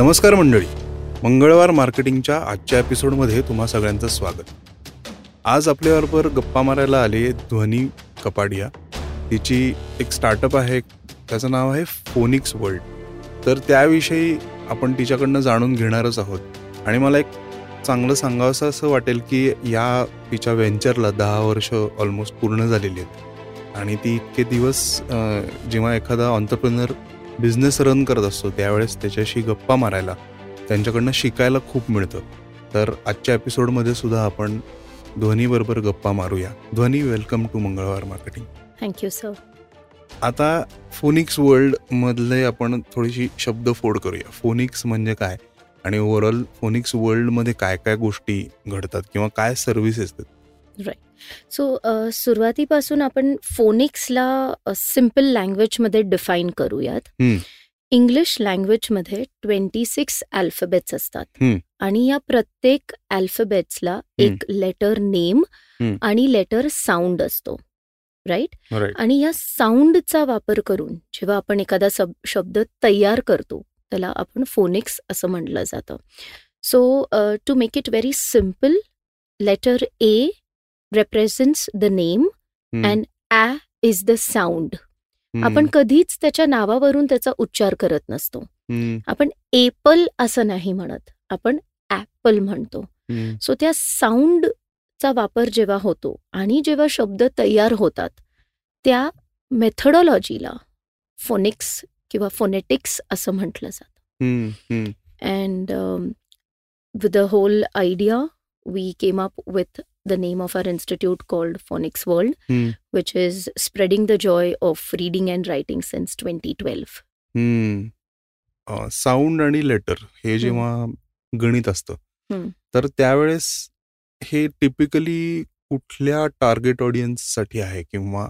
नमस्कार मंडळी. मंगळवार मार्केटिंगच्या आजच्या एपिसोडमध्ये तुम्हा सगळ्यांचं स्वागत. आज आपल्याबरोबर गप्पा मारायला आले ध्वनी कपाडिया. तिची एक स्टार्टअप आहे त्याचं नाव आहे फोनिक्स वर्ल्ड तर त्याविषयी आपण तिच्याकडनं जाणून घेणारच आहोत. आणि मला एक चांगलं सांगावंसं असं वाटेल की या तिच्या व्हेंचरला दहा वर्ष ऑलमोस्ट पूर्ण झालेली आहेत. आणि ती इतके दिवस जेव्हा एखादा ऑन्टरप्रिनर बिझनेस रन करत असतो त्यावेळेस त्याच्याशी गप्पा मारायला त्यांच्याकडनं शिकायला खूप मिळतं. तर आजच्या एपिसोडमध्ये सुद्धा आपण ध्वनीबरोबर गप्पा मारूया. ध्वनी वेलकम टू मंगळवार मार्केटिंग थँक्यू सर आता फोनिक्स वर्ल्ड मधले आपण थोडीशी शब्दफोड करूया. फोनिक्स म्हणजे काय? आणि ओव्हरऑल फोनिक्स वर्ल्डमध्ये काय काय गोष्टी घडतात किंवा काय सर्व्हिसेस राईट सो सुरुवातीपासून आपण फोनिक्सला सिंपल लँग्वेजमध्ये डिफाईन करूयात. इंग्लिश लँग्वेजमध्ये ट्वेंटी सिक्स अल्फाबेट्स असतात. आणि या प्रत्येक अल्फाबेट्सला एक लेटर नेम आणि लेटर साऊंड असतो. राईट आणि या साऊंडचा वापर करून जेव्हा आपण एखादा शब्द तयार करतो त्याला आपण फोनिक्स असं म्हटलं जातं. So to make it very simple letter A represents the name and a is the sound आपण कधीच त्याच्या नावावरून त्याचा उच्चार करत नसतो. आपण एपल असं नाही म्हणत आपण ऍपल म्हणतो. सो त्या साऊंडचा वापर जेव्हा होतो आणि जेव्हा शब्द तयार होतात त्या मेथडॉलॉजीला फोनिक्स किंवा फोनेटिक्स असं म्हटलं जातं. And with the whole idea we came up with the name of our institute called Phonics World, hmm. which is spreading the joy of reading and writing since 2012. Sound आणि letter हे जेव्हा गणित असतं तर त्यावेळेस हे टिपिकली कुठल्या target ऑडियन्ससाठी आहे? किंवा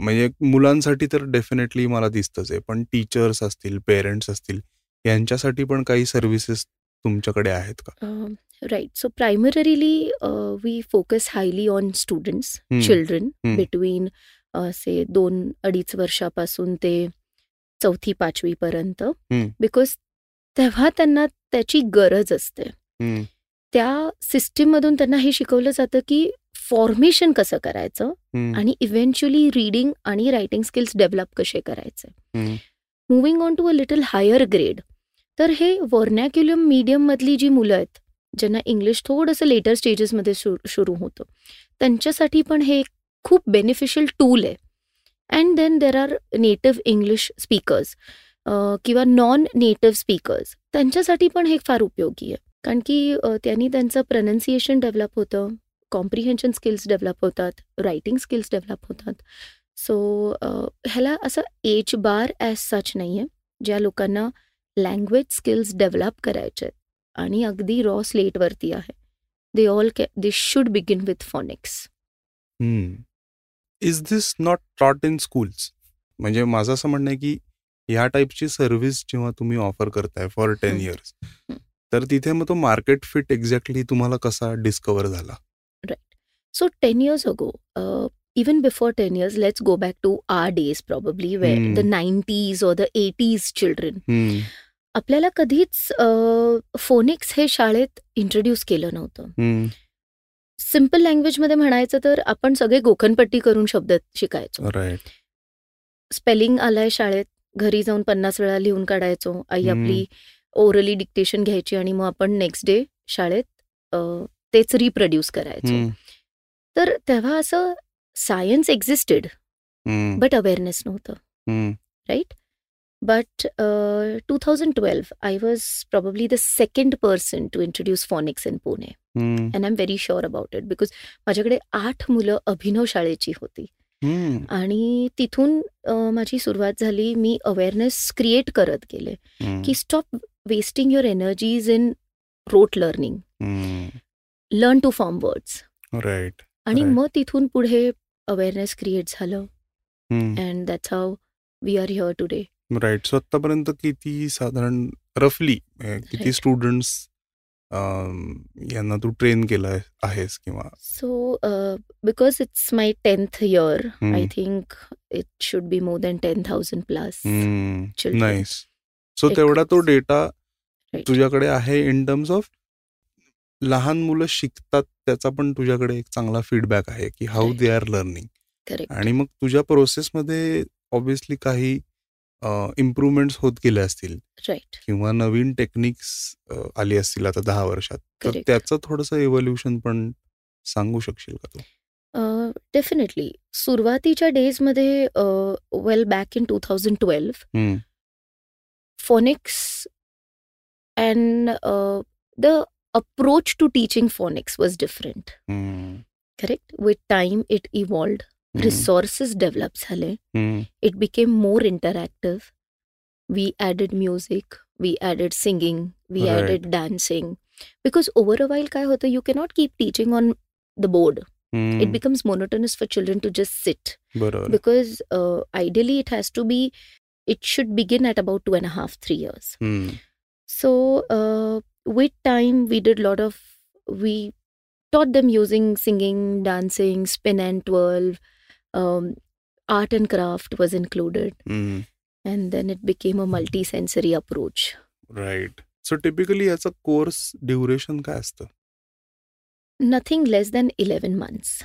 म्हणजे मुलांसाठी तर डेफिनेटली मला दिसतंच आहे पण टीचर्स असतील पेरेंट्स असतील यांच्यासाठी पण काही सर्व्हिसेस तुमच्याकडे आहेत का? Right so primarily we focus highly on students children between say दोन अडीच वर्षापासून ते चौथी पाचवी पर्यंत. बिकॉज तेव्हा त्यांना त्याची गरज असते. त्या सिस्टीम मधून त्यांना हे शिकवलं जातं की फॉर्मेशन कसं करायचं आणि इव्हेंच्युअली रीडिंग आणि रायटिंग स्किल्स डेव्हलप कसे करायचे. Moving on to a little higher grade तर हे वर्नॅक्युलम मीडियम मधली जी मुलं आहेत ज्यांना इंग्लिश थोडंसं लेटर स्टेजेसमध्ये सुरू होतं. त्यांच्यासाठी पण हे खूप बेनिफिशियल टूल आहे. And then there are native English speakers किंवा नॉन नेटिव्ह स्पीकर्स त्यांच्यासाठी पण हे फार उपयोगी आहे. कारण की त्यांनी त्यांचं प्रनन्सिएशन डेव्हलप होतं कॉम्प्रिहेन्शन स्किल्स डेव्हलप होतात रायटिंग स्किल्स डेव्हलप होतात. सो ह्याला असं एज बार ॲज सच नाही आहे ज्या लोकांना लँग्वेज स्किल्स डेव्हलप करायचे आहेत. आणि अगदी रॉ स्लेट वरती आहे. They all they should begin with phonics is this not taught in schools म्हणजे माझं असं म्हणणं आहे की ह्या टाईपची सर्व्हिस जेव्हा तुम्ही ऑफर करताय फॉर टेन इयर्स तर तिथे मग तो मार्केट फिट एक्झॅक्टली तुम्हाला कसा डिस्कवर झाला? Right so ten years ago even before ten years let's go back to our days probably way the nineties or the eighties children आपल्याला कधीच फोनिक्स हे शाळेत इंट्रोड्यूस केलं नव्हतं. सिंपल लँग्वेजमध्ये म्हणायचं तर आपण सगळे गोखनपट्टी करून शब्द शिकायचो. स्पेलिंग आलाय शाळेत. घरी जाऊन पन्नास वेळा लिहून काढायचो. आई आपली ओरली डिक्टेशन घ्यायची आणि मग आपण नेक्स्ट डे शाळेत तेच रिप्रोड्यूस करायचो. तर तेव्हा असं सायन्स एक्झिस्टेड बट अवेअरनेस नव्हतं. Right But uh, 2012, I was probably the second person to introduce phonics in Pune. Mm. And I'm very sure about it because माझ्याकडे आठ मुलं अभिनव शाळेची होती. आणि तिथून माझी सुरुवात झाली मी अवेअरनेस क्रिएट करत गेले. की stop wasting your energies in rote learning learn to form words right आणि मग तिथून पुढे अवेअरनेस क्रिएट झालं. And that's how we are here today right so आतापर्यंत किती साधारण रफली किती स्टुडंट्स यांना तू ट्रेन केलं आहेस किंवा? So because it's my tenth year I think it should be more than ten thousand plus nice so तेवढा तो डेटा. तुझ्याकडे आहे इन टर्म्स ऑफ लहान मुलं शिकतात त्याचा पण तुझ्याकडे एक चांगला फीडबॅक आहे की हाऊ. दे आर लर्निंग आणि मग तुझ्या प्रोसेसमध्ये ऑब्विसली काही इम्प्रुव्हमेंट होत गेले असतील. किंवा नवीन टेक्निक्स आली असतील आता दहा वर्षात. तर. त्याचं थोडंसं इव्होल्युशन पण सांगू शकशील का तू? डेफिनेटली सुरुवातीच्या डेजमध्ये well back in two thousand twelve hmm, phonics and uh, the approach to teaching phonics was different. हम्म, correct? With resources developed झाले. it became more interactive. We added music we added singing we added dancing. Because over a while kaya you cannot keep teaching on the board. it becomes monotonous for children to just sit. because uh, ideally it has to be it should begin at about two and a half three years. so uh, with time we did a lot of we taught them using singing dancing spin and twirl um, art and craft was included हम्म. and then it became a multi-sensory approach right so typically याचं course duration काय असतं nothing less than 11 months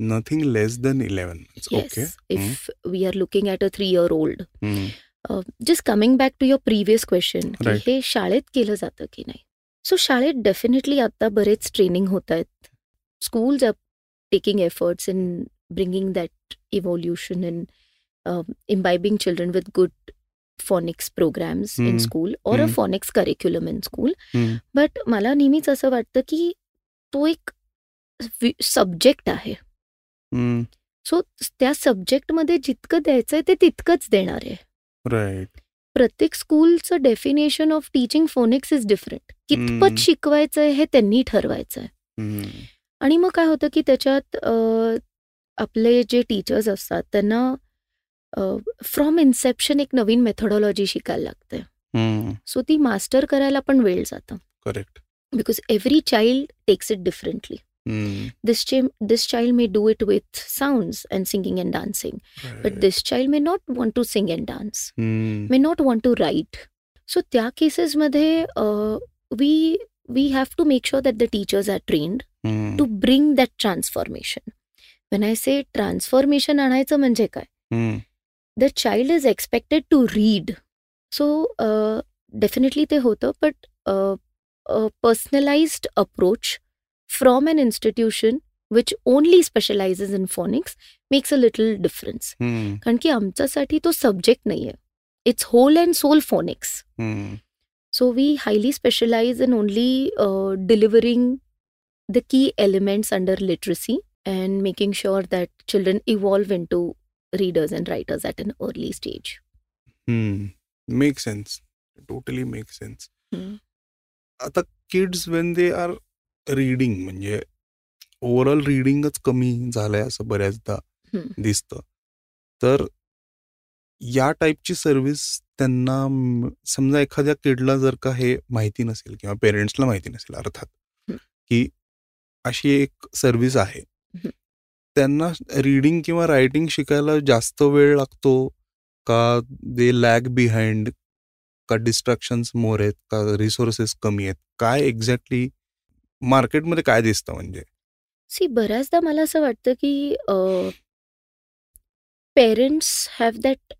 nothing less than eleven yes okay if we are looking at a three year old uh, just coming back to your previous question की Right. हे शाळेत केलं जातं की नाही सो शाळेत डेफिनेटली आता बरेच ट्रेनिंग होत आहेत schools are taking efforts in bringing that evolution in imbibing children with good phonics programs in Hmm. school or a Hmm. phonics curriculum in school. But मला नेहमीच असं वाटतं की तो एक सब्जेक्ट आहे. सो त्या सब्जेक्टमध्ये जितकं द्यायचंय ते तितकंच देणार आहे. प्रत्येक स्कूलचं definition of teaching phonics is different. कितपत शिकवायचंय हे त्यांनी ठरवायचंय. आणि मग काय होतं की त्याच्यात अ, आपले जे टीचर्स असतात त्यांना फ्रॉम इन्सेप्शन एक नवीन मेथोडॉलॉजी शिकायला लागते. सो ती मास्टर करायला पण वेळ जातं. Correct because every child takes it differently this this child may do it with sounds and singing and dancing but this child may not want to sing and dance may not want to right so त्या केसेसमध्ये we we have to make sure that the teachers are trained to bring that transformation when I say transformation आणायचं म्हणजे काय? The child is expected to read so definitely ते होतं but personalized approach from an institution which only specializes in phonics makes a little difference कारण की आमच्यासाठी तो subject नाही आहे it's whole and soul phonics So we highly specialize in only uh, delivering the key elements under literacy. And making sure that children evolve into readers and writers at an early stage. Make sense totally make sense hmm. आता kids when they are reading म्हणजे overall रीडिंगच कमी झालंय असं बऱ्याचदा. दिसतं तर या टाईपची सर्व्हिस त्यांना समजा एखाद्या किडला जर का हे माहिती नसेल किंवा पेरेंट्सला माहिती नसेल अर्थात. की अशी एक सर्व्हिस आहे. त्यांना रीडिंग किंवा रायटिंग शिकायला जास्त वेळ लागतो का दे लॅग बिहाइंड का डिस्ट्रॅक्शन्स मोर आहेत का रिसोर्सेस कमी आहेत? काय एक्झॅक्टली मार्केटमध्ये काय दिसतं म्हणजे? सी बऱ्याचदा मला असं वाटतं की parents have that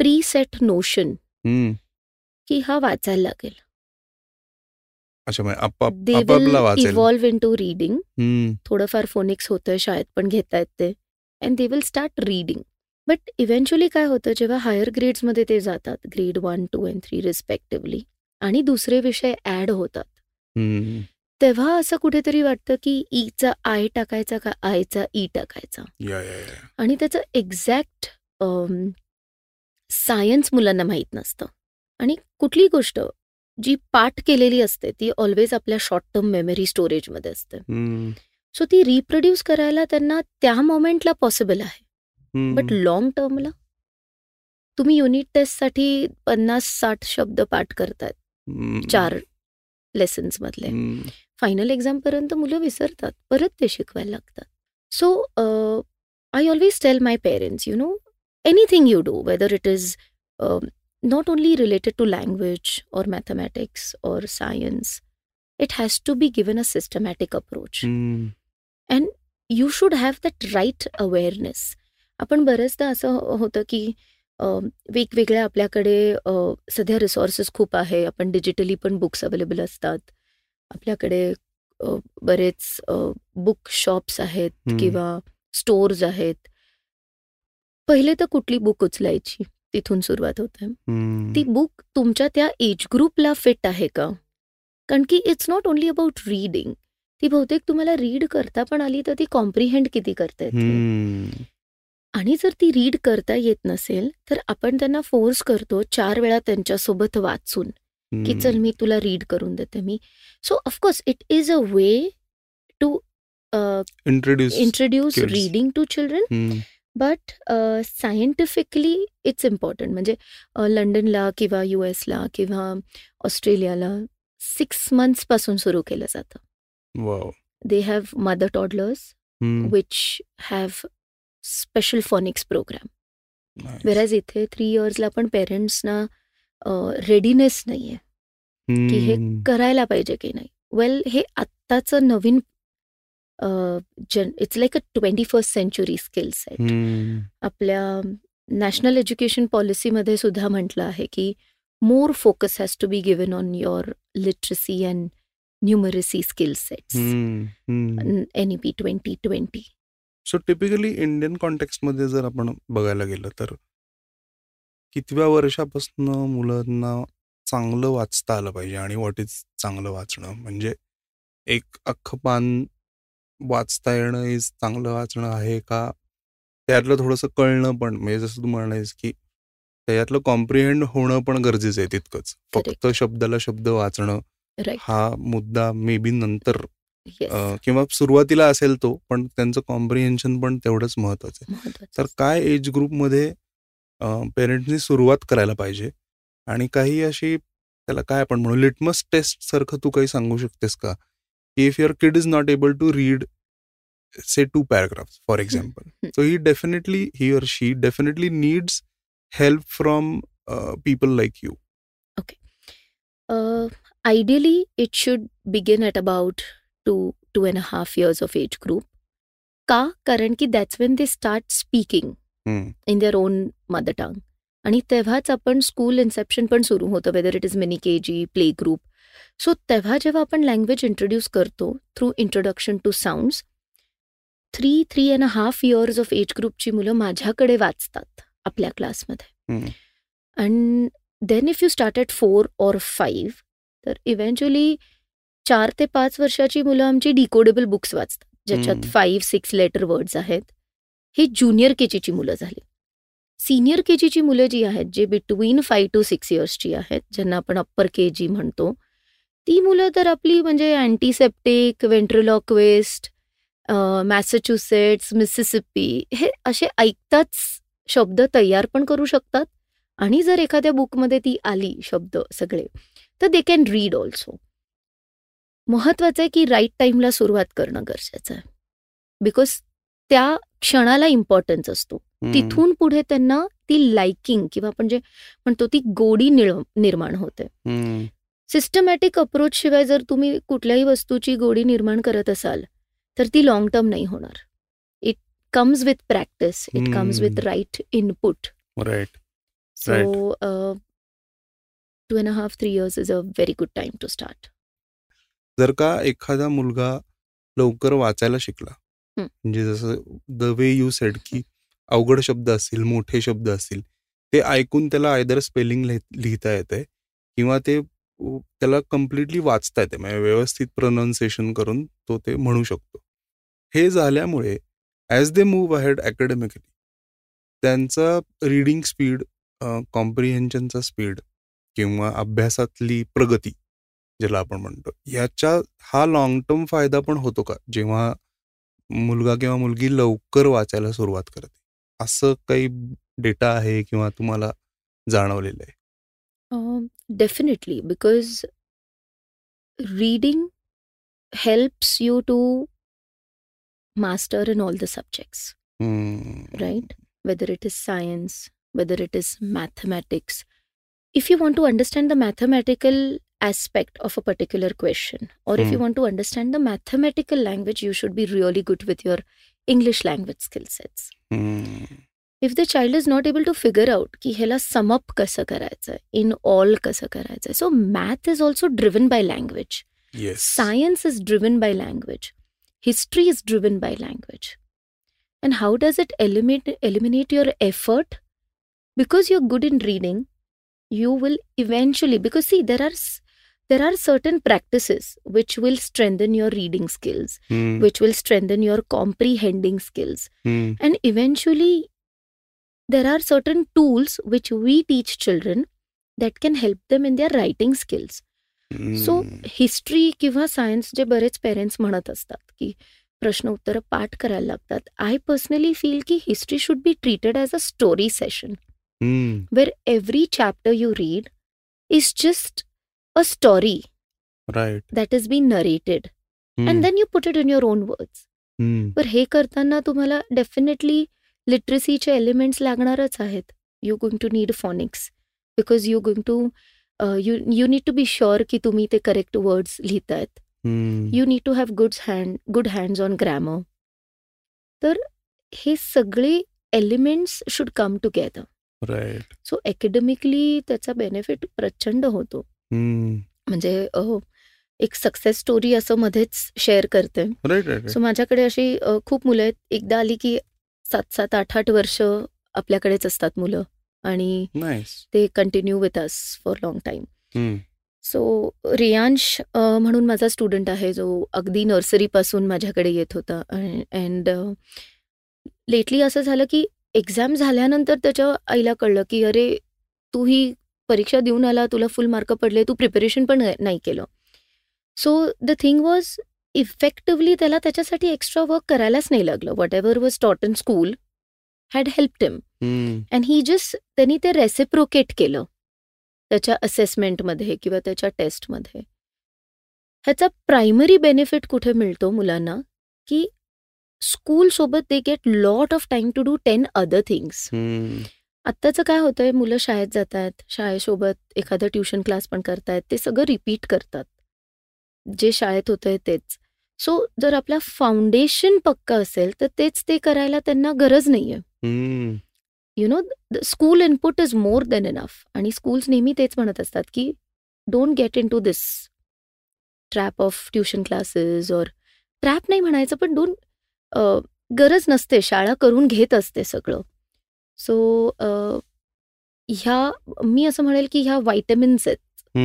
preset notion. की हा वाचायला लागेल. दे विल वाचेल. Evolve into reading. थोडंफार फोनिक्स होतं शाळेत पण घेतायत ते. And they will start reading but eventually काय होतं जेव्हा हायर ग्रेड्समध्ये ते जातात grade one two and three respectively आणि दुसरे विषय ॲड होतात. तेव्हा असं कुठेतरी वाटतं की ईचा आय टाकायचा का आयचा ई टाकायचा? या या आणि त्याचं एक्झॅक्ट सायन्स मुलांना माहीत नसतं. आणि कुठली गोष्ट जी पाठ केलेली असते ती ऑलवेज आपल्या शॉर्ट टर्म मेमरी स्टोरेजमध्ये असते. सो ती रिप्रोड्यूस करायला त्यांना त्या मोमेंटला पॉसिबल आहे. बट लॉंग टर्मला तुम्ही युनिट टेस्टसाठी पन्नास साठ शब्द पाठ करतायत हम्म. चार लेसन्स मधले. फायनल एक्झामपर्यंत मुलं विसरतात परत ते शिकवायला लागतात so I always tell my parents you know anything you do whether it is not only related to language or mathematics or science, it has to be given a systematic approach. Hmm. And you should have that right awareness आपण बरेचदा असं होतं की वेगवेगळ्या आपल्याकडे सध्या resources खूप आहे आपण डिजिटली पण बुक्स अवेलेबल असतात आपल्याकडे बरेच बुक शॉप्स आहेत. किंवा स्टोर्स आहेत पहिले तर कुठली बुक उचलायची तिथून सुरुवात होते. ती बुक तुमच्या त्या एज ग्रुपला फिट आहे का कारण की it's not only about reading ती बहुतेक तुम्हाला रीड करता पण आली तर ती कॉम्प्रिहेंड किती करता येते. आणि जर ती रीड करता येत नसेल तर आपण त्यांना फोर्स करतो चार वेळा त्यांच्यासोबत वाचून की चल मी तुला रीड करून देते मी so of course it is a way to introduce introduce. Reading to children. But scientifically it's important म्हणजे लंडनला किंवा यू एसला किंवा ऑस्ट्रेलियाला सिक्स मंथ्सपासून सुरू केलं जातं they have mother toddlers. Which have special phonics program. Whereas इथे थ्री इयर्सला पण पेरेंट्सना रेडीनेस नाही आहे की हे हम्म. करायला पाहिजे की नाही वेल हे आत्ताचं नवीन जन it's like a twenty first century skills आहेत हम्म. आपल्या नॅशनल एज्युकेशन पॉलिसीमध्ये सुद्धा म्हटलं आहे की more focus has to be given on your literacy and numeracy skill sets. Hmm. N E P twenty twenty so typically Indian कॉन्टेक्स्टमध्ये जर आपण बघायला गेलं तर कितव्या वर्षापासून मुलांना चांगलं वाचता आलं पाहिजे आणि व्हॉट इज चांगलं वाचणं म्हणजे एक अख्खं पान वाचता येणं इज चांगलं वाचणं आहे का? त्यातलं थोडंसं कळणं पण म्हणजे जसं तू म्हणालीस की त्याच्यातलं कॉम्प्रिहेंड होणं पण गरजेचं आहे तितकंच. फक्त. शब्दाला शब्द वाचणं हा मुद्दा मे बी नंतर किंवा सुरुवातीला असेल तो पण त्यांचं कॉम्प्रिहेन्शन पण तेवढंच महत्वाचं आहे. तर काय एज ग्रुपमध्ये पेरेंट्सनी सुरुवात करायला पाहिजे? आणि काही अशी त्याला काय आपण म्हणू लिटमस टेस्ट सारखं तू काही सांगू शकतेस का? की if your kid is not able to read say two paragraphs for example hmm. So he definitely he or she definitely needs help from people like you Uh, ideally, it should begin at about two, two and a half years of age group. का कारण की that's when they start speaking in their own mother tongue आणि तेव्हाच आपण school Inception पण सुरू होतं whether it is mini K G play group so तेव्हा जेव्हा आपण लँग्वेज इंट्रोड्यूस करतो through introduction to sounds three three and half years of age ग्रुपची मुलं माझ्याकडे वाचतात आपल्या क्लासमध्ये. And then if you start at four or five तर इव्हेंच्युअली चार ते पाच वर्षाची मुलं आमची डिकोडेबल बुक्स वाचतात ज्याच्यात. फाईव्ह सिक्स लेटर वर्ड्स आहेत ही ज्युनियर के जीची मुलं झाली सिनियर के जीची मुलं जी आहेत जे बिटवीन फाईव्ह टू सिक्स इयर्सची आहेत ज्यांना आपण अप्पर के जी म्हणतो ती मुलं तर आपली म्हणजे अँटीसेप्टिक वेंट्रोलॉक्वेस्ट मॅसेच्युसेट्स मिसिसिपी हे असे ऐकताच शब्द तयार पण करू शकतात. आणि जर एखाद्या बुकमध्ये ती आली शब्द सगळे तर दे कॅन रीड ऑल्सो महत्वाचं आहे की राईट टाईमला सुरुवात करणं गरजेचं आहे. बिकॉज त्या क्षणाला इम्पॉर्टन्स असतो. हम्म. तिथून पुढे त्यांना ती लाइकिंग किंवा आपण जे म्हणतो ती गोडी निर्माण होते. हम्म. सिस्टमॅटिक अप्रोच शिवाय जर तुम्ही कुठल्याही वस्तूची गोडी निर्माण करत असाल तर ती लॉंग टर्म नाही होणार. It comes with practice it comes with. Right input right so two and half three years is a very good time to start जर का एखादा मुलगा लवकर वाचायला शिकला. म्हणजे जसं द वे यू सेड की अवघड शब्द असतील मोठे शब्द असतील ते ऐकून त्याला आयदर स्पेलिंग लिहिता येते किंवा ते त्याला कम्प्लिटली वाचता येते. म्हणजे व्यवस्थित प्रोनाऊन्सिएशन करून तो ते म्हणू शकतो. हे झाल्यामुळे as they move ahead academically त्यांचा रीडिंग स्पीड कॉम्प्रिहेन्शनचा स्पीड किंवा अभ्यासातली प्रगती ज्याला आपण म्हणतो याच्या हा लॉंग टर्म फायदा पण होतो का? जेव्हा मुलगा किंवा मुलगी लवकर वाचायला सुरुवात करते. असं काही डेटा आहे किंवा तुम्हाला जाणवलेलं आहे? Um, definitely, because reading helps you to master in all the subjects, mm. right? Hmm. Whether it is science, whether it is mathematics. If you want to understand the mathematical aspect of a particular question, or mm. if you hmm. want to understand the mathematical language, you should be really good with your English language skill sets. Mm. If the child is not able to figure out की ह्याला sum up कसं करायचं in all कसं करायचं so math is also driven by language Yes. science is driven by language history is driven by language and how does it eliminate eliminate your effort because you're good in reading you will eventually because see there are s- there are certain practices which will strengthen your reading skills हम्म. which will strengthen your comprehending skills हम्म. and eventually there are certain tools which we teach children that can help them in their writing skills so hmm. History किंवा science जे बरेच parents म्हणत असतात की प्रश्न उत्तर पाठ करायला लागतात आय पर्सनली फील की history should be treated as a story session hmm. Where every chapter you read is just a story Right. That is be narrated hmm. And then you put it in your own words hmm. पर हे करताना तुम्हाला definitely लिटरसीचे elements लागणारच आहेत you going to need phonics because you going to you you need to be sure की तुम्ही ते correct words लिहितायत. You need to have good hand good hands on grammar तर हे सगळे elements should come together Right. So academically त्याचा benefit प्रचंड होतो. म्हणजे एक सक्सेस स्टोरी असं मध्येच शेअर करते. सो माझ्याकडे अशी खूप मुलं आहेत एकदा आली की सात सात आठ आठ वर्ष आपल्याकडेच असतात मुलं आणि Nice. ते continue with us for long time. So Riyansh म्हणून माझा स्टुडंट आहे जो अगदी नर्सरीपासून माझ्याकडे येत होता अँड लेटली असं झालं की एक्झाम झाल्यानंतर त्याच्या आईला कळलं की अरे तू ही परीक्षा देऊन आला तुला फुल मार्क पडले तू प्रिपरेशन पण नाही केलं so the thing was effectively त्याला त्याच्यासाठी एक्स्ट्रा वर्क करायलाच नाही लागलं. Whatever was taught in school had help him. And he just त्यांनी ते रेसिप्रोकेट केलं. त्याच्या असेसमेंटमध्ये किंवा त्याच्या टेस्टमध्ये ह्याचा प्रायमरी बेनिफिट कुठे मिळतो मुलांना? की स्कूलसोबत they get lot of time to do ten other things. आत्ताचं काय होतंय? मुलं शाळेत जात आहेत शाळेसोबत एखादं ट्युशन क्लास पण करतायत ते सगळं रिपीट करतात. जे शाळेत होतंय तेच. सो जर आपला फाउंडेशन पक्का असेल तर तेच ते करायला त्यांना गरज नाहीये. You know school input is more than enough आणि स्कूल्स नेहमी तेच म्हणत असतात की don't get into this trap of tuition classes और ट्रॅप नाही म्हणायचं पण डोंट गरज नसते. शाळा करून घेत असते सगळं. सो ह्या मी असं म्हणेल की ह्या व्हायटमिन्स आहेत.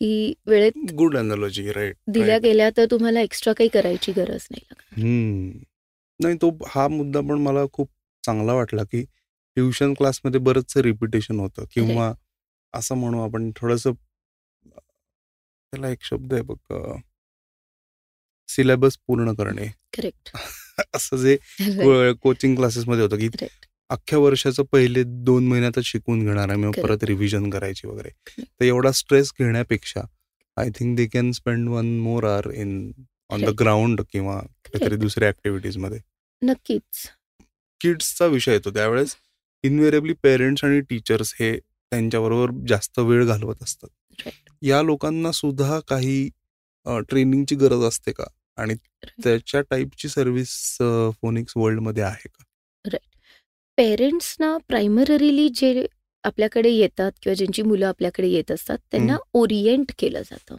की वेळेत गुड अनॉलॉजी राईट दिल्या गेल्या तर तुम्हाला एक्स्ट्रा काही करायची गरज नाही. नाही तो हा मुद्दा पण मला खूप चांगला वाटला की ट्युशन क्लासमध्ये बरंचसं रिपिटेशन होतं किंवा असं म्हणू आपण थोडस त्याला एक शब्द आहे बघ सिलेबस पूर्ण करणे. करेक्ट असं जे कोचिंग क्लासेसमध्ये होतं की अख्ख्या वर्षाचं पहिले दोन महिन्यातच शिकून घेणार आहे. मग. परत रिव्हिजन करायची वगैरे. तर एवढा स्ट्रेस घेण्यापेक्षा I think they can spend one more hour in on the. Ground किंवा काहीतरी. दुसऱ्या ऍक्टिव्हिटीजमध्ये नक्कीच. किड्सचा विषय येतो. त्यावेळेस इनवेरेबली पेरेंट्स आणि टीचर्स हे त्यांच्याबरोबर जास्त वेळ घालवत असतात. या लोकांना सुद्धा काही ट्रेनिंगची गरज असते का? आणि त्याच्या टाईपची सर्व्हिस फोनिक्स वर्ल्डमध्ये आहे का? पेरेंट्सना प्रायमरीली जे आपल्याकडे येतात किंवा ज्यांची मुलं आपल्याकडे येत असतात त्यांना ओरिएंट केलं जातं.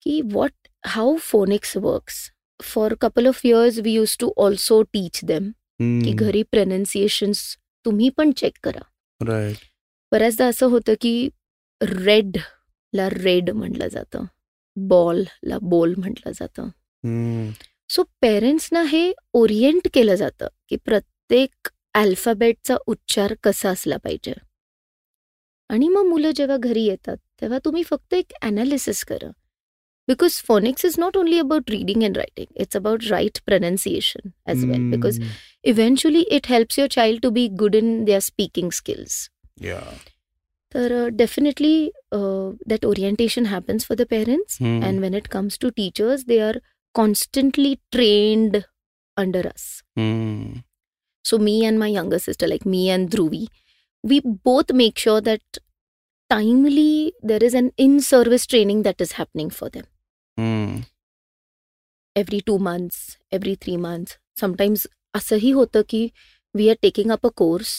की what how phonics works for couple of years we use to also teach them की घरी प्रनाऊन्सिएशन्स तुम्ही पण चेक करा. बऱ्याचदा असं होतं की रेडला रेड म्हटलं जातं. बॉलला बोल म्हटलं जातं. सो पेरेंट्सना हे ओरिएंट केलं जातं की प्रत्येक अल्फाबेटचा उच्चार कसा असला पाहिजे? आणि मग मुलं जेव्हा घरी येतात तेव्हा तुम्ही फक्त एक अनालिसिस करा. Because phonics is not only about reading and writing it's about right pronunciation as well because eventually it helps your child to be good in their speaking skills तर definitely that orientation happens for the parents when it comes to teachers they are constantly trained under us. हम्म, so me and my younger sister like me and dhruvi we both make sure that timely there is an in service training that is happening for them हम्म. every two months every three months sometimes असंही होतं की we are taking up a course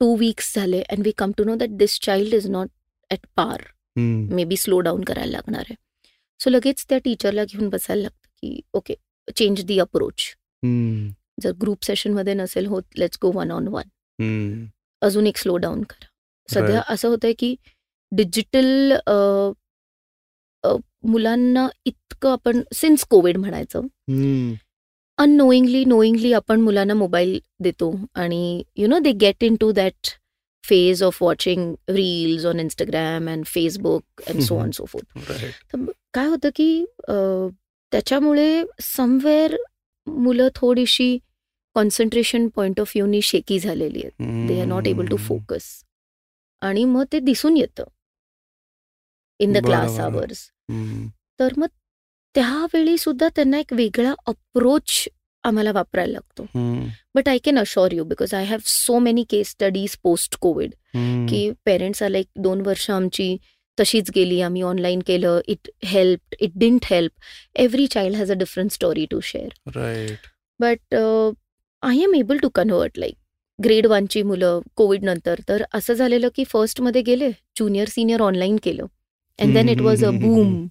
two weeks झाले and we come to know that this child is not at par hmm. May be slow down करायला लागणार आहे so लगेच त्या टीचरला घेऊन बसायला लागतं की ओके चेंज दी अप्रोच हम्म. जर ग्रुप सेशनमध्ये नसेल होत let's go one on one. अजून एक स्लो डाऊन करा सध्या. असं होतंय की डिजिटल मुलांना इतकं आपण सिन्स कोविड म्हणायचं. अननोईंगली नोईंगली आपण मुलांना मोबाईल देतो आणि you know they get into that phase of watching reels on Instagram and Facebook and so on so forth Right. काय होतं की त्याच्यामुळे समवेअर मुलं थोडीशी कॉन्सन्ट्रेशन पॉईंट ऑफ व्ह्यूनी शेकी झालेली आहेत they are not able to. Focus आणि मग ते दिसून येतं इन द क्लास. आवर्स. तर मग त्यावेळी सुद्धा त्यांना एक वेगळा अप्रोच आम्हाला वापरायला लागतो. But I can assure you because I have so many case studies post covid. की पेरेंट्स आला एक दोन वर्ष आमची तशीच गेली आम्ही ऑनलाईन केलं it help it didn't help every child has a different story to share but I am able to convert like grade वनची मुलं कोविड नंतर तर असं झालेलं की फर्स्टमध्ये गेले ज्युनियर सिनियर ऑनलाईन केलं. And then it was a boom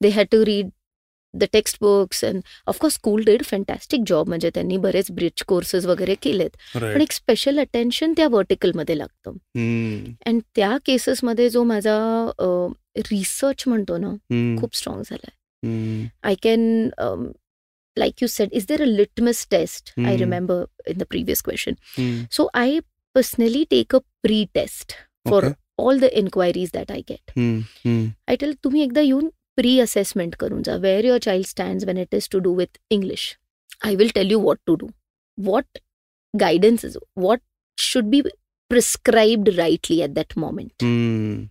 they had to read the text books and of course school did fantastic job म्हणजे त्यांनी बरेच ब्रिज कोर्सेस वगैरे केलेत. पण एक स्पेशल अटेन्शन त्या वर्टिकलमध्ये लागतं. अँड त्या केसेसमध्ये जो माझा रिसर्च म्हणतो ना. खूप स्ट्रॉंग झालाय. can, um, like you said, is there a litmus test? I Hmm. remember in the previous question. हम्म. So I personally take a pre-test for Okay. all the inquiries that I get. हम्म. हम्म. I tell तुम्ही एकदा येऊन pre assessment करून जा where your child stand when it is to do with English I will tell you what to do what guidance is what should be prescribed rightly at that moment hmm.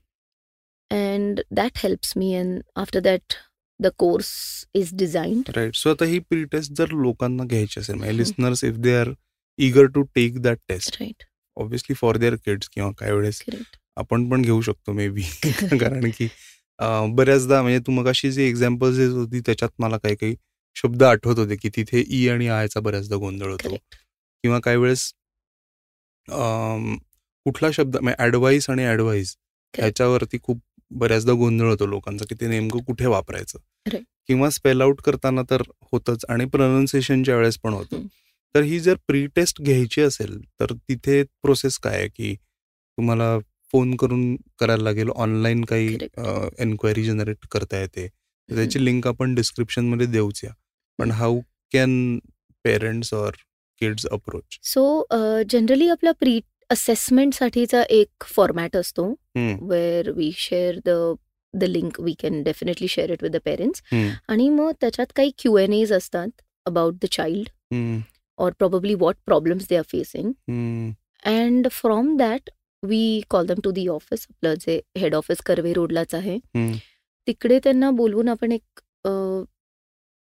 And that helps me and after that the course is designed right so आता ही pre test जर लोकांना घ्यायची असेल म्हणजे. Listeners if they are eager to take that test right obviously for their kids किंवा काही वेळेस आपण पण घेऊ शकतो मे बी कारण की बऱ्याचदा म्हणजे तू मग अशी जी एक्झाम्पल्स देत होती त्याच्यात मला काही काही शब्द आठवत होते की तिथे ई आणि आयचा बऱ्याचदा गोंधळ होतो. किंवा काही वेळेस कुठला शब्द म्हणजे ॲडवाईस आणि ॲडवाईस ह्याच्यावरती खूप बऱ्याचदा गोंधळ होतो लोकांचा की ते नेमकं कुठे वापरायचं. किंवा स्पेल आउट करताना तर होतच आणि प्रोनाऊन्सिएशनच्या वेळेस पण होतं. तर ही जर प्री टेस्ट घ्यायची असेल तर तिथे प्रोसेस काय आहे की तुम्हाला फोन करून करायला लागेल ऑनलाईन काही. एन्क्वायरी जनरेट करता येते. त्याची लिंक आपण डिस्क्रिप्शनमध्ये देऊच या. पण how can parents or kids approach so generally आपला प्री असेसमेंटसाठीचा एक फॉर्मॅट असतो where we share the the link we can definitely share it with the parents आणि मग त्याच्यात काही क्यू एन एज असतात about the child or probably what problems they are facing and from that we call them to the office आपलं जे head office Karve रोडलाच आहे. तिकडे त्यांना बोलवून आपण एक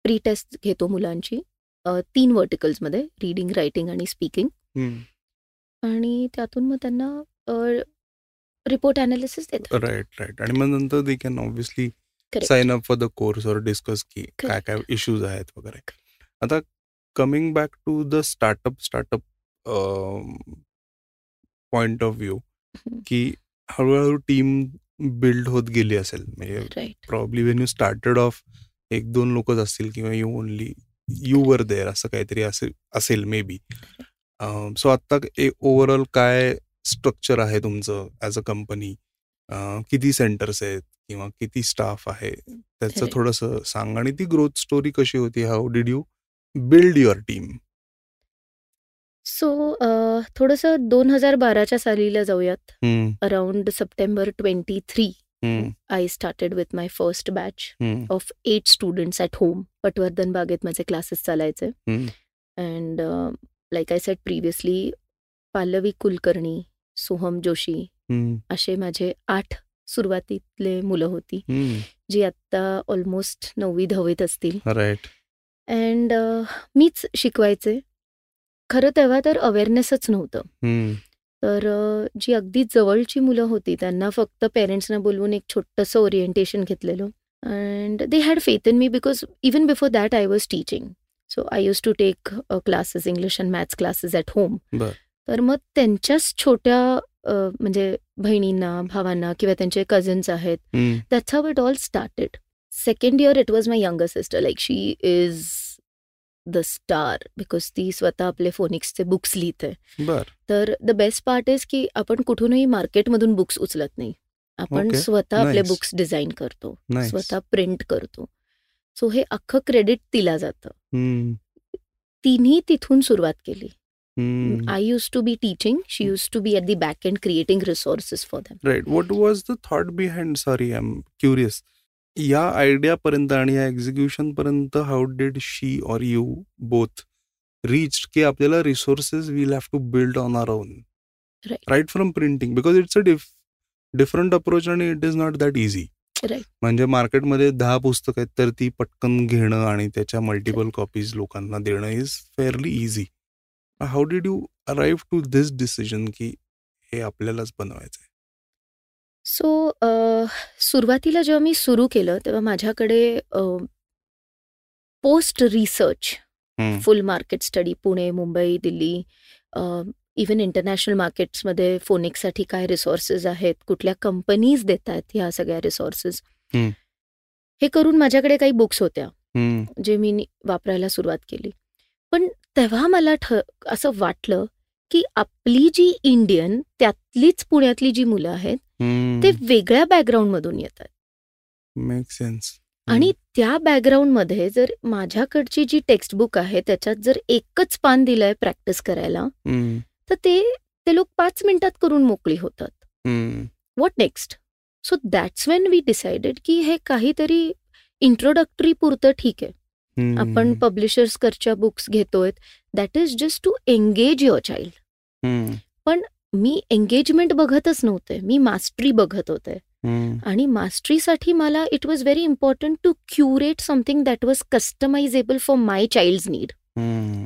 प्री टेस्ट घेतो मुलांची. तीन वर्टिकल्समध्ये रीडिंग रायटिंग आणि स्पीकिंग आणि त्यातून मग त्यांना रिपोर्ट अनालिसिस देतो राईट राईट आणि मग नंतर they can obviously. Sign up for the course और डिस्कस की काय. काय इश्यूज आहेत वगैरे. आता coming back to the startup startup point of view. की हळूहळू टीम बिल्ड होत गेली असेल. म्हणजे probably when you started off एक दोन लोकच असतील किंवा you only you were there असं काहीतरी असेल असेल मे बी सो आत्ता ओव्हरऑल काय स्ट्रक्चर आहे तुमचं ॲज अ कंपनी किती सेंटर्स आहेत किंवा किती स्टाफ आहे? त्याचं. थोडंसं सांग आणि ती ग्रोथ स्टोरी कशी होती? How did you build your team so थोडंसं दोन हजार बाराच्या सालीला जाऊयात. Around September twenty three I started with my first batch of eight students at home Patwardhan बागेत माझे क्लासेस चालायचे. And like I said previously Pallavi Kulkarni Soham Joshi असे माझे आठ सुरुवातीतले मुलं होती. जी आत्ता ऑलमोस्ट नववी दहावीत असतील. राईट अँड मीच शिकवायचे. खरं तेव्हा तर अवेअरनेसच नव्हतं. तर अ, जी अगदी जवळची मुलं होती त्यांना फक्त पेरेंट्सना बोलवून एक छोटंसं ओरिएंटेशन घेतलेलं. And they had faith in me because even before that I was teaching so I used to take classes English and maths classes at home. तर मग त्यांच्याच छोट्या म्हणजे बहिणींना भावांना किंवा त्यांचे कझन्स आहेत that's how it all started. Second year, it was my younger sister. Like, she is the star because ती स्वतः आपले फोनिक्सचे बुक्स लिहिते तर द बेस्ट पार्ट इज की आपण कुठूनही मार्केटमधून बुक्स उचलत नाही आपण. स्वतः आपले. बुक्स डिझाईन करतो स्वतः प्रिंट करतो सो हे अख्खं क्रेडिट तिला जातं हम्म, तिन्ही तिथून सुरुवात केली. I used to be teaching she used to be at the back end creating resources for them right what was the thought behind sorry I am curious या आयडियापर्यंत आणि या एक्झिक्युशन पर्यंत how did she or you both reach की आपल्याला resources will have to build on our own Right. Right from printing because it's a diff different approach आणि it is not that easy. म्हणजे मार्केटमध्ये दहा पुस्तकं आहेत तर ती पटकन घेणं आणि त्याच्या मल्टिपल कॉपीज लोकांना देणं is fairly easy how did you arrive to this decision की हे आपल्यालाच बनवायचं सो अ, सुरुवातीला जेव्हा मी सुरू केलं तेव्हा माझ्याकडे पोस्ट रिसर्च आहे full market study Pune Mumbai Delhi even international मार्केट्समध्ये फोनिक्ससाठी काय रिसोर्सेस आहेत? कुठल्या कंपनीज देत आहेत ह्या सगळ्या रिसोर्सेस. हे करून माझ्याकडे काही बुक्स होत्या. जे मी वापरायला सुरुवात केली. पण तेव्हा मला ठ असं वाटलं की आपली जी इंडियन त्यातलीच पुण्यातली जी मुलं आहेत. ते वेगळ्या बॅकग्राऊंडमधून येतात. मेक सेन्स आणि त्या बॅकग्राऊंडमध्ये जर माझ्याकडची जी टेक्स्टबुक आहे त्याच्यात जर एकच पान दिलंय प्रॅक्टिस करायला तर ते ते लोक पाच मिनिटात करून मोकळी होतात. What next so that's when we decided की हे काहीतरी इंट्रोडक्टरी पुरतं ठीक आहे. आपण पब्लिशर्सकडच्या बुक्स घेतोय that is just to engage your child me engagement बघतच नव्हते. मी मास्टरी बघत होते. आणि मास्टरीसाठी मला it was very important to curate something that was customisable for my child's need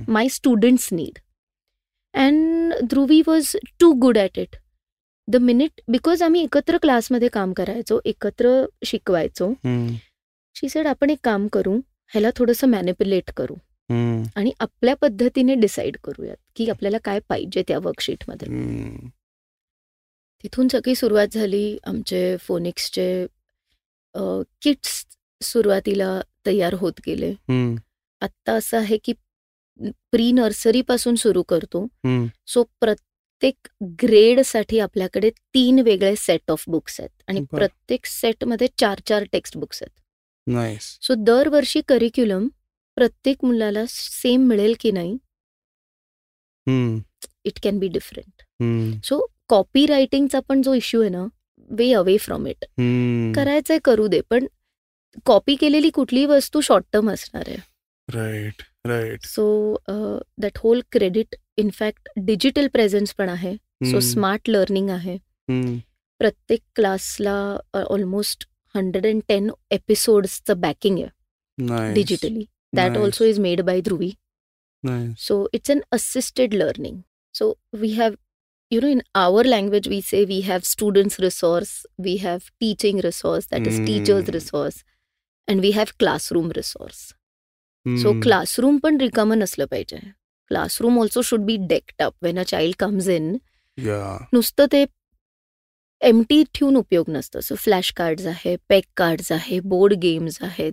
my students need and Dhruvi was too good at it the minute because आम्ही एकत्र क्लासमध्ये काम करायचो एकत्र शिकवायचो शी सेड आपण एक काम करू ह्याला थोडंसं मॅनिप्युलेट करू आणि आपल्या पद्धतीने डिसाईड करूयात की आपल्याला काय पाहिजे त्या वर्कशीटमध्ये तिथून सगळी सुरुवात झाली आमचे फोनिक्सचे किट्स सुरुवातीला तयार होत गेले. आत्ता असं आहे की प्री नर्सरीपासून सुरू करतो. सो प्रत्येक ग्रेडसाठी आपल्याकडे तीन वेगळे सेट ऑफ बुक्स आहेत. आणि बरं. प्रत्येक सेटमध्ये चार चार टेक्स्ट बुक्स आहेत. नाईस सो दरवर्षी करिक्युलम प्रत्येक मुलाला सेम मिळेल की नाही? It can be different so copy रायटिंगचा पण जो इश्यू आहे ना वे अवे फ्रॉम इट करायचंय करू दे पण कॉपी केलेली कुठलीही वस्तू शॉर्ट टर्म असणार आहे. Right Right so that whole credit in fact digital presence पण आहे सो स्मार्ट लर्निंग आहे प्रत्येक क्लासला ऑलमोस्ट हंड्रेड अँड टेन एपिसोड्सचं बॅकिंग आहे digitally that also is made by Dhruvi So it's an assisted learning. So we have, you know, in our language, we say we have students' resource, we have teaching resource, that is teachers' Mm. resource, and we have classroom resource. So classroom पण रिकामं नसलं पाहिजे. Classroom also should be decked up when a child comes in नुसतं ते empty ठेवून उपयोग नसतं. So flash cards आहे पेक कार्ड्स आहे बोर्ड गेम्स आहेत.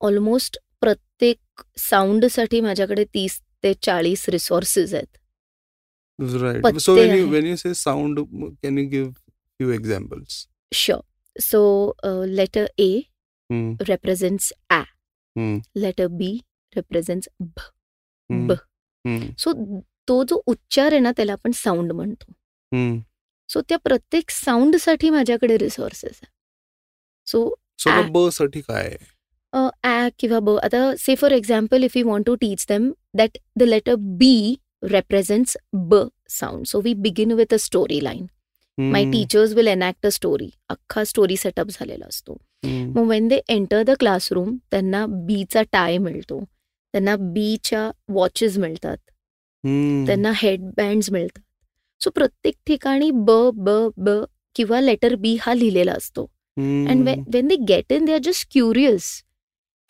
ऑलमोस्ट प्रत्येक साऊंडसाठी माझ्याकडे तीस ते चाळीस रिसोर्सेस आहेत. So say sound can you give few examples sure so letter A represents a. Letter B represents b. ब. सो तो जो उच्चार आहे ना त्याला आपण साऊंड म्हणतो. सो त्या प्रत्येक साऊंडसाठी माझ्याकडे रिसोर्सेस आहे. सो. ब साठी काय? ॲ किंवा ब. आता say for example if you want to teach them that the letter B represents ब sound so we begin with a story line my teachers will enact a story अख्खा स्टोरी सेटअप झालेला असतो. मग when they enter the classroom त्यांना बीचा tie मिळतो. त्यांना बीच्या वॉचेस मिळतात. त्यांना हेडबँड्स मिळतात. सो प्रत्येक ठिकाणी ब ब ब किंवा लेटर बी हा लिहिलेला असतो. And. When they get in they are just curious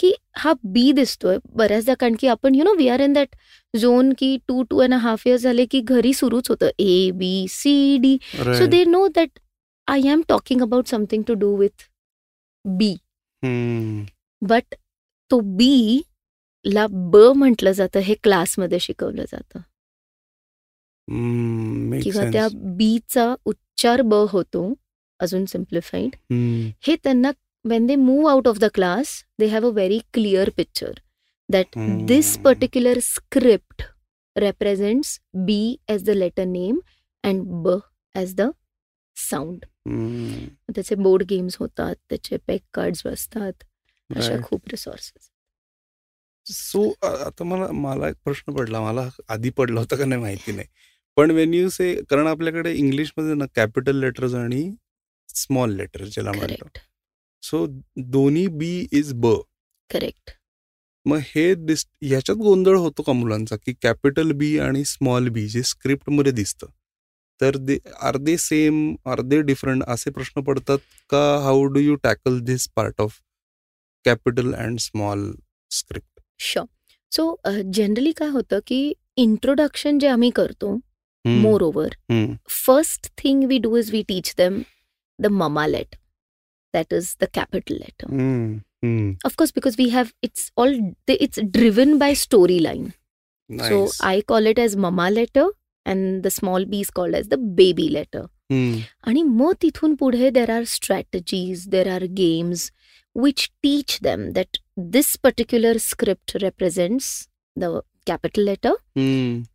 की हा बी दिसतोय बऱ्याचदा. कारण की आपण you know we are in that zone की two two and half years झाले की घरी सुरूच होतं. A B C D so. They know that I am talking about something to do with B. But तो बी ला ब म्हटलं जातं हे क्लासमध्ये शिकवलं जातं. Makes किंवा त्या. बीचा उच्चार ब होतो अजून सिम्प्लिफाईड हम्म. हे त्यांना when they move out of the class they have a very clear picture that this. Particular script represents B as the letter name and ब एज द साऊंड. त्याचे बोर्ड गेम्स होतात त्याचे Peck cards असतात अशा. खूप resources so आता मला मला एक प्रश्न पडला मला आधी पडला होता का नाही माहिती नाही. पण वेन यू से कारण आपल्याकडे इंग्लिशमध्ये ना कॅपिटल लेटर्स आणि स्मॉल लेटर्स ज्याला म्हणतो सो दोन्ही बी इज ब करेक्ट मग हे दिस ह्याच्यात गोंधळ होतो का मुलांचा? की कॅपिटल बी आणि स्मॉल बी जे स्क्रिप्टमध्ये दिसतं. तर they are they same are they different असे प्रश्न पडतात का? How do you tackle this part of capital and small script sure so generally काय होतं की इंट्रोडक्शन जे आम्ही करतो moreover first thing we do is we teach them the mama letter that is the capital letter of course because we have it's all it's driven by story line so I call it as mama letter and the small B is called as the baby letter आणि मग तिथून पुढे there are strategies there are games which teach them that this particular script represents the capital letter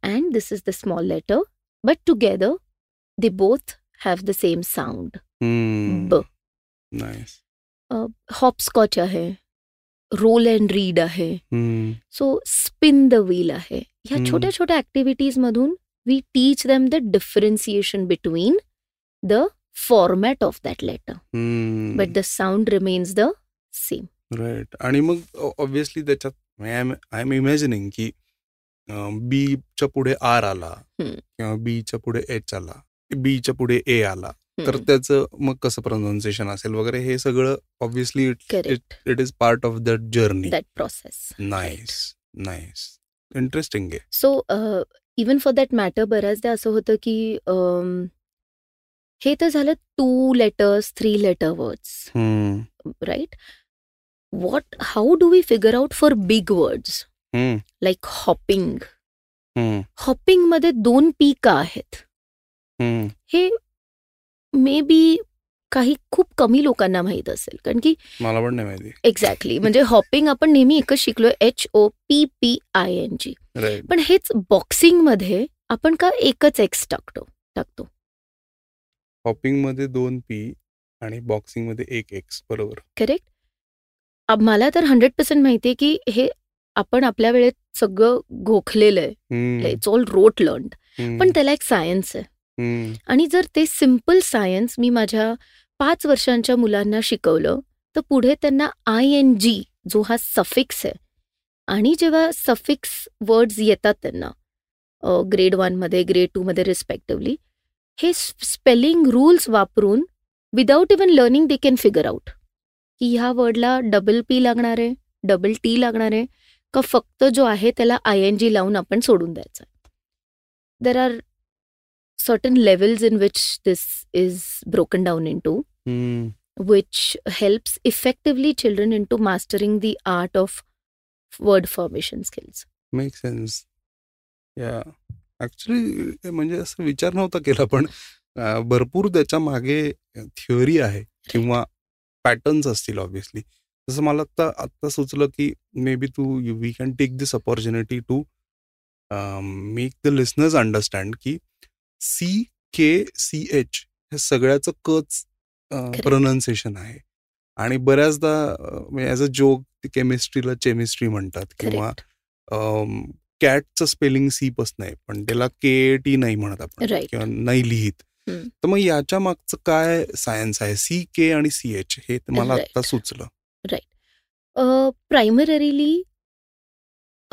and this is the small letter, but together they both have the same sound. ब hopscotch आहे roll and read आहे. So spin the wheel आहे. ह्या. छोट्या छोट्या activities मधून we teach them the differentiation between the format of that letter but the sound remains the same right आणि मग ऑब्विसली त्याच्यात आय एम इमॅजिनिंग की बीच्या पुढे आर आला हम्म. किंवा बीच्या पुढे एच आला बीच्या पुढे ए आला तर त्याचं मग कसं प्रोनाऊन्सिएशन असेल वगैरे हे सगळं obviously it correct it is part of that journey that process nice nice interesting आहे so even for that matter बऱ्याचदा असं होतं की हे तर झालं two letters three letter words right what how do we figure out for big words like hopping हॉपिंगमध्ये दोन P का आहेत. हे मे बी काही खूप कमी लोकांना माहीत असेल कारण की मला पण नाही माहिती. एक्झॅक्टली म्हणजे हॉपिंग आपण नेहमी एकच शिकलोय H O P P I N G पण हेच बॉक्सिंगमध्ये आपण का एकच एक्स टाकतो टाकतो? हॉपिंगमध्ये दोन पी आणि बॉक्सिंगमध्ये एक एक्स बरोबर? करेक्ट मला तर हंड्रेड पर्सेंट माहिती आहे की हे आपण आपल्या वेळेत सगळं घोखलेलं आहे. इट्स ऑल रोट लर्न्ड हम्म, पण त्याला एक सायन्स आहे. आणि जर ते सिंपल सायन्स मी माझ्या पाच वर्षांच्या मुलांना शिकवलं तर पुढे त्यांना आय एन जी जो हा सफिक्स आहे आणि जेव्हा सफिक्स वर्ड्स येतात त्यांना ग्रेड वनमध्ये ग्रेड टूमध्ये रिस्पेक्टिव्हली हे स्पेलिंग रूल्स वापरून without even learning they can figure out की ह्या वर्डला डबल पी लागणार आहे डबल टी लागणार आहे का फक्त जो आहे त्याला आय एन जी लावून आपण सोडून द्यायचा there are certain levels in which this is broken down into, हम्म. which helps effectively children into mastering the art of word formation skills. Make sense या ऍक्च्युली म्हणजे असं विचार नव्हता केला पण भरपूर त्याच्यामागे थिअरी आहे किंवा पॅटर्न्स असतील ऑब्विसली जसं मला आता आत्ता सुचलं की may be Tu we can take this opportunity to make the listeners understand की सी के सी एच हे सगळ्याचं कच प्रोनाऊन्सिएशन आहे. आणि बऱ्याचदा ॲज अ जोक केमिस्ट्रीला केमिस्ट्री म्हणतात किंवा. कॅटचं स्पेलिंग सी पासून आहे पण त्याला के टी नाही म्हणत आपण. किंवा नाही लिहित. तर मग याच्या मागचं काय सायन्स आहे सी के आणि सी एच हे मला Right. आता सुचलं प्रायमरीली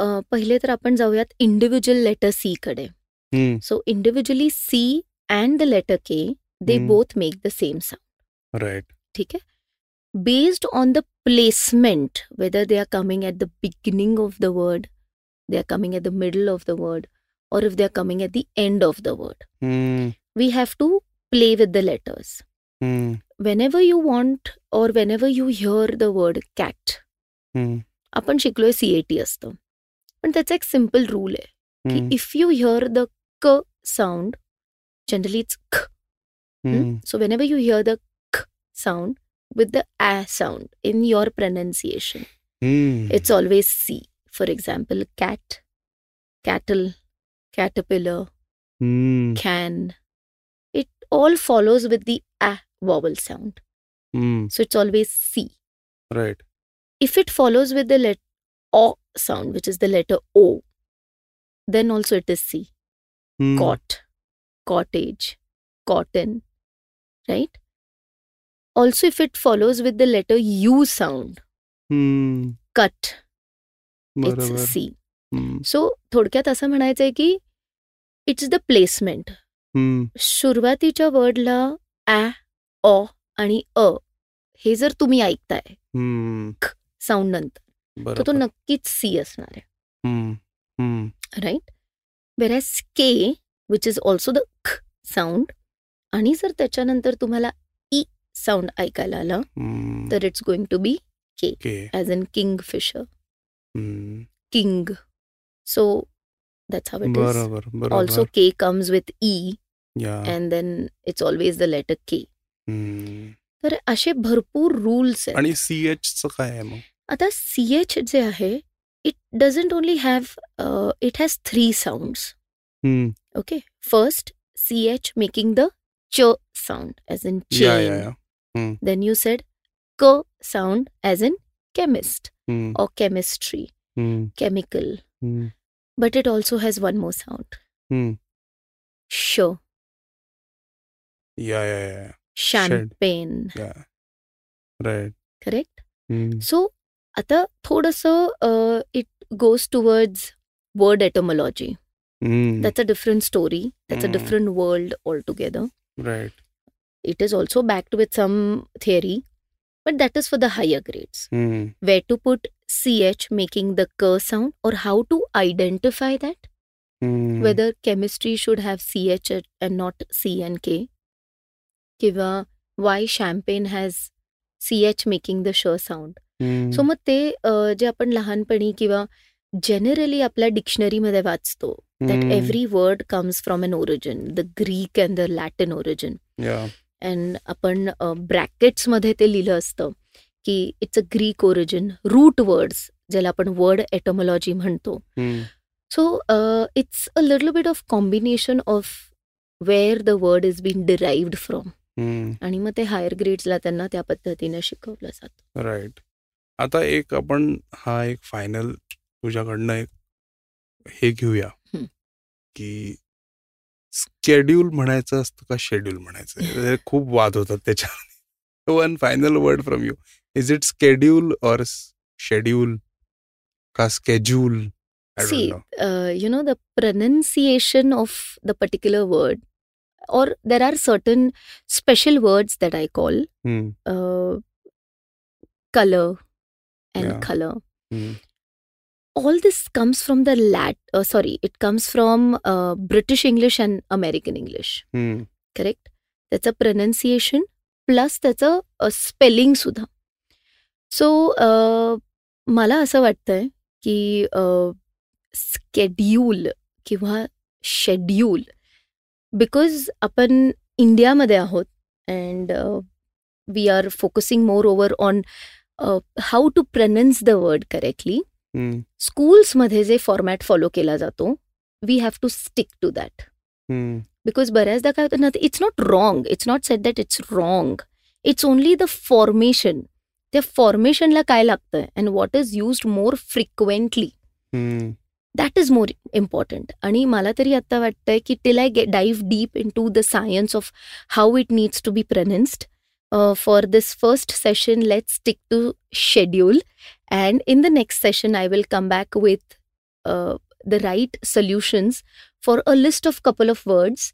पहिले तर आपण जाऊयात इंडिव्हिज्युअल लेटर सी कडे so individually C the letter K, they Hmm. both make the same sound. Right ठीक है based on the placement whether they are coming at the beginning of the word they are coming at the middle of the word or if they are coming at the end of the word हम्म, we have to play with the letters हम्म, whenever you want or whenever you hear the word cat हम्म, आपण शिकलोय C A T असतं पण त्याचा एक simple rule आहे की hmm, if you hear the क साऊंड जनरली इट्स ख hmm, So whenever you hear the k sound with the a sound in your pronunciation. Mm. It's always C. For example, cat, cattle, caterpillar, mm. can. It all follows with the a vowel sound. Mm. So it's always C. Right. If it follows with the letter O sound, which is the letter O, then also it is C. Mm. Cot, cottage, cotton, right? Also, if it follows with the letter U sound, हम्म, cut, it's बरोबर. C. हम्म, so थोडक्यात असं म्हणायचंय की it's the placement सुरुवातीच्या वर्डला ॲ ऑ आणि अ हे जर तुम्ही ऐकताय हम्म, साऊंड नंतर तर तो नक्कीच सी असणार आहे. Right whereas K which is also the ख साऊंड आणि जर त्याच्यानंतर तुम्हाला साऊंड ऐकायला आलं. तर it's going to be okay as in Kingfisher king so that's how it is also K comes with E and then it's always the letter K. तर असे भरपूर रूल्स आहेत. आणि सी एचचं काय मग? आता सी एच जे आहे it doesn't only have it has three sounds okay first C H making the च sound as in chain या देन यू सेड क sound as in chemist hmm, or chemistry, हम्म, chemical, हम्म, but it also has one more sound. हम्म. Sh, या या या या. champagne, या राईट correct? हम्म, So, आता थोडंसं uh, it goes towards word etymology. हम्म, That's a different story. That's a Mm. different world altogether. Right It is also backed with some theory, but that is for the higher grades. हम्म, Where to put ch making the k sound or how to identify that. हम्म, whether chemistry should have CH and not C and K. किंवा why champagne has CH making the sh sound. Hmm, so मग ते अ, जे आपण लहानपणी किंवा generally आपल्या डिक्शनरीमध्ये वाचतो that hmm, every word comes from an origin the Greek and the Latin origin या And आपण ब्रॅकेट्समध्ये ते लिहिलं असतं की it's a Greek origin root words ज्याला आपण वर्ड एटोमॉलॉजी म्हणतो. it's a little bit of combination of where the word is being derived from. हम्म, आणि मग ते हायर ग्रेड्सला त्यांना त्या पद्धतीने शिकवलं जातं. राईट आता एक आपण हा एक फायनल तुझ्याकडनं एक हे घेऊया. की स्केड्यूल म्हणायचं असतं का शेड्यूल म्हणायचं? खूप वाद होतात त्याच्यावर one final word from you is it schedule or schedule का schedule you know the pronunciation of the particular word और there are certain special words that I call colour and colour All this comes from the lat. Uh, sorry, it comes from uh, British English and American English. Correct त्याचं pronunciation plus त्याचं spelling सुद्धा so मला असं वाटतंय की schedule किंवा schedule because आपण इंडियामध्ये आहोत and we are focusing more over on how to pronounce the word correctly स्कूल्समध्ये जे फॉर्मॅट फॉलो केला जातो we have to stick to that because बऱ्याचदा काय होतं ना it's not wrong it's not said that it's wrong it's only the formation त्या फॉर्मेशनला काय लागतंय? And what is used more frequently that is more important आणि मला तरी आत्ता वाटतंय की till I get dive deep into the science of how it needs to be pronounced for this first session let stick to schedule And in the next session I will come back with the right solutions for a list of couple of words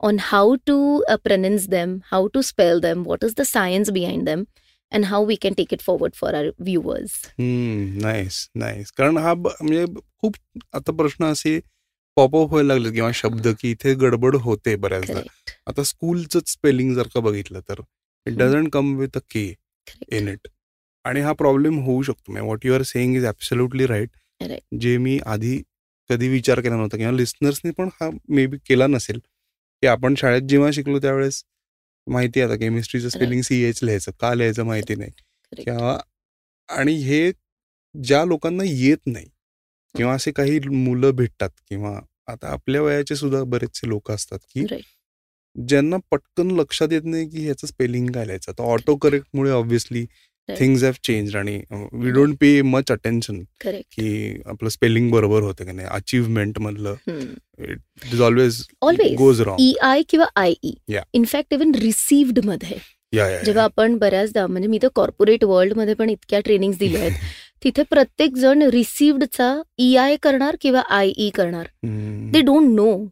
on how to uh, pronounce them, how to spell them, what is the science behind them, and how we can take it forward for our viewers. Nice nice कारण हा ब- म्हणजे खूप आता प्रश्न असे popup व्हायला लागले किंवा शब्द की इथे गडबड होते बऱ्याचदा Correct. आता स्कूलच स्पेलिंग जर का बघितलं तर it hmm. Doesn't come with a K Correct. In it आणि हा प्रॉब्लेम होऊ शकतो what you are saying is absolutely right. जे मी आधी कधी विचार केला नव्हता किंवा लिस्नर्सनी पण हा मे बी केला नसेल की आपण शाळेत जेव्हा शिकलो त्यावेळेस माहिती आता केमिस्ट्रीचं स्पेलिंग सी एच लिहायचं का लिहायचं माहिती नाही. किंवा आणि हे ज्या लोकांना येत नाही किंवा असे काही मुलं भेटतात किंवा आता आपल्या वयाचे सुद्धा बरेचसे लोक असतात की. ज्यांना पटकन लक्षात येत नाही की ह्याचं स्पेलिंग काय लिहायचं तर ऑटो करेक्टमुळे ऑब्व्हियसली. थिंग्स हॅव चेंज आणि we don't pay much attention. की आपलं स्पेलिंग बरोबर होतं की नाही. अचिव्हमेंट मधलं. It is always Always. Goes wrong E I किंवा I E Yeah. In fact even रिसिव्डमध्ये. जेव्हा आपण बऱ्याचदा म्हणजे मी तर कॉर्पोरेट वर्ल्डमध्ये पण इतक्या ट्रेनिंग दिल्या आहेत. तिथे प्रत्येक जण रिसिव्डचा ई आय करणार किंवा आय ई करणार. हम्म. दे डोंट नो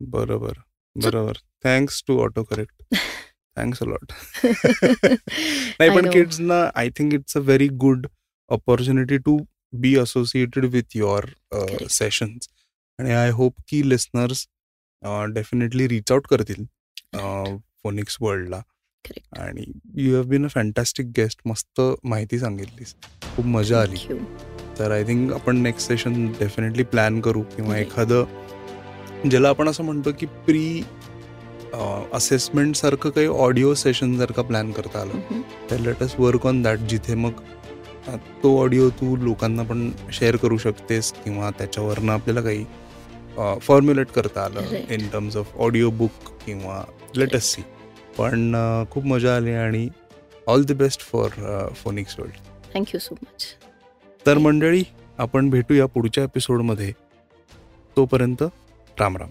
बरोबर. बरोबर. Thanks to auto correct thanks a lot नाही पण. किड्सना I think it's a very good opportunity to be associated with your. Sessions आणि आय होप की लिस्नर्स डेफिनेटली रीच आउट करतील फोनिक्स वर्ल्डला. आणि you have been a fantastic guest मस्त माहिती सांगितलीस खूप मजा आली. तर आय थिंक आपण नेक्स्ट सेशन डेफिनेटली प्लॅन करू किंवा. एखादं ज्याला आपण असं म्हणतो की प्री असेसमेंट सारखं काही ऑडिओ सेशन जर का प्लॅन करता आलं. तर let us work on that जिथे मग तो ऑडिओ तू लोकांना पण शेअर करू शकतेस किंवा त्याच्यावरनं आपल्याला काही फॉर्म्युलेट करता आलं. In terms of audio book किंवा लेटस सी पण खूप मजा आली आणि all the best for Phonics World you so much. तर मंडळी आपण भेटूया पुढच्या एपिसोडमध्ये तोपर्यंत राम राम